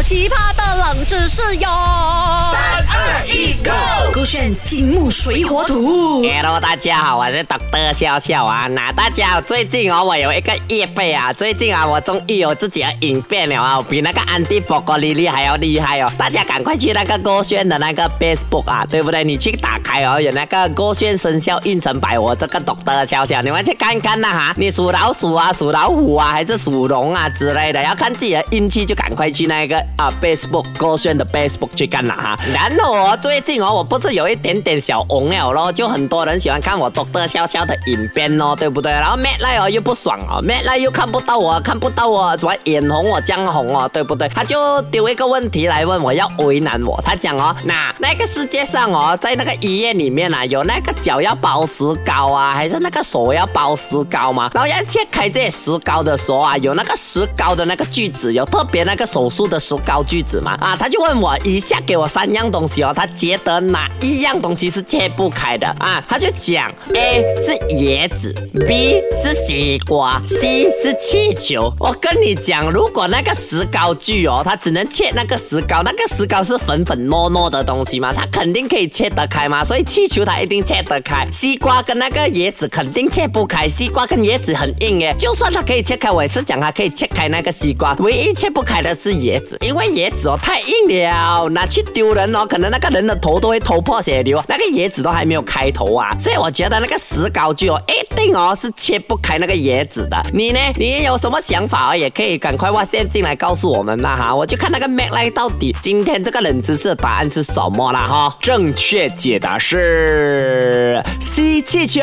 好奇葩的冷知识哟！三二一，Go！勾选金木水火土。Hello，大家好，我是 Dr. 笑笑啊。那大家好最近哦，我有一个业费啊，最近啊，我终于有自己的影片了啊，比那个安迪波格丽丽还要厉害哦。大家赶快去那个勾选的那个 Facebook 啊，对不对？你去打开哦，有那个勾选生肖运程百，我这个 Dr. 笑笑，你们去看看呐、哈。你属老鼠啊，属老虎啊，还是属龙啊之类的，要看自己的运气就赶快去那个啊 Facebook 勾选的 Facebook 去看啦哈。然后哦，最近哦，我不是有一点点小红了咯，就很多人喜欢看我 Dr. 笑笑的影片哦，对不对？然后 Matt 赖哦又不爽哦，Matt 赖又看不到我，看不到我，怎么眼红我江红哦，对不对？他就丢一个问题来问我，要为难我。他讲哦，那那个世界上哦，在那个医院里面啊，有那个脚要包石膏啊，还是那个手要包石膏吗？然后要切开这些石膏的时候啊，有那个石膏的那个锯子，有特别那个手术的石膏锯子嘛？啊，他就问我一下给我三样东西哦，他觉得哪一样东西是切不开的啊？他就讲 A 是椰子，B 是西瓜，C 是气球。我跟你讲，如果那个石膏锯哦，它只能切那个石膏，那个石膏是粉粉糯糯的东西嘛，它肯定可以切得开嘛，所以气球它一定切得开。西瓜跟那个椰子肯定切不开，西瓜跟椰子很硬耶，就算它可以切开，我也是讲它可以切开那个西瓜，唯一切不开的是椰子，因为椰子哦太硬了，拿去丢人哦，可能那个人的头都会头破血流，那个椰子都还没有开头啊，所以我觉得那个石膏锯哦，一定哦是切不开那个椰子的。你呢？你有什么想法哦？也可以赶快 WhatsApp 进来告诉我们啦哈，我就看那个 Mac 来到底今天这个冷知识的答案是什么啦哈。正确解答是 C 气球。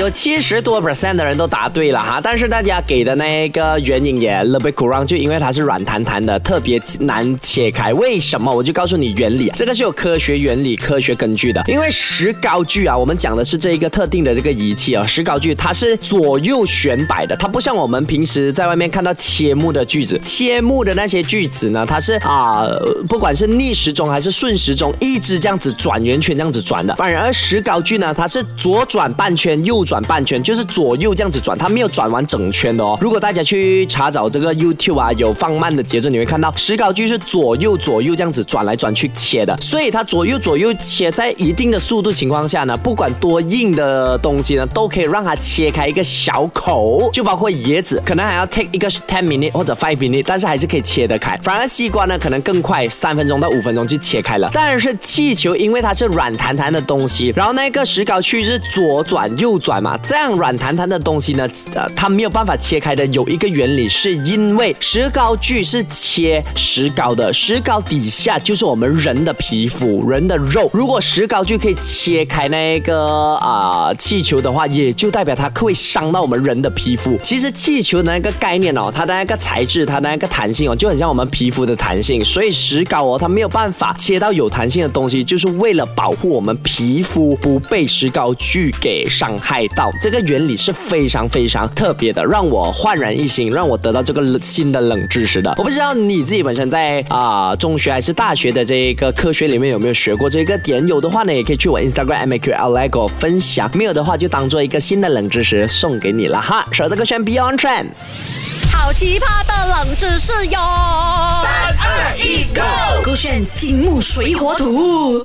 有七十多 percent 的人都答对了哈，但是大家给的那个原因也 little bit wrong，就因为它是软弹弹的，特别难切开。为什么？我就告诉你原理，这个是有科学原理、科学根据的。因为石膏锯啊，我们讲的是这一个特定的这个仪器啊，石膏锯它是左右旋摆的，它不像我们平时在外面看到切木的锯子，切木的那些锯子呢，它是啊、不管是逆时钟还是顺时钟，一直这样子转圆圈这样子转的。反而石膏锯呢，它是左转半圈，右转半圈，就是左右这样子转，它没有转完整圈的哦。如果大家去查找这个 YouTube 啊，有放慢的节奏，你会看到石膏锯是左右左右这样子转来转去切的，所以它左右左右切，在一定的速度情况下呢，不管多硬的东西呢，都可以让它切开一个小口，就包括椰子，可能还要 take 一个 ten minute 或者 five minute，但是还是可以切得开。反而西瓜呢，可能更快，三分钟到五分钟就切开了。但是气球因为它是软弹弹的东西，然后那个石膏区是左转右转嘛，这样软弹弹的东西呢，呃，它没有办法切开的，有一个原理，是因为石膏锯是切石膏的，石膏底下就是我们人的皮肤、人的肉。如果石膏锯可以切开那个啊、气球的话，也就代表它会伤到我们人的皮肤。其实气球的那个概念哦，它的那个材质、它的那个弹性哦，就很像我们皮肤的弹性。所以石膏哦，它没有办法切到有弹性的东西，就是为了保护我们皮肤不被石膏锯给伤害到。这个原理是非常非常特别的，让我焕然一新，让我得到这个新的冷知识的。我不知道你自己本身在啊、中学还是大学的这个科学里面有没有学过这个点？有的话呢，也可以去我 Instagram M A Q L I 给我分享；没有的话，就当做一个新的冷知识送给你了哈。手这个选 Beyond Trend。好奇葩的冷知识哟！三二一，Go！勾选金木水火土。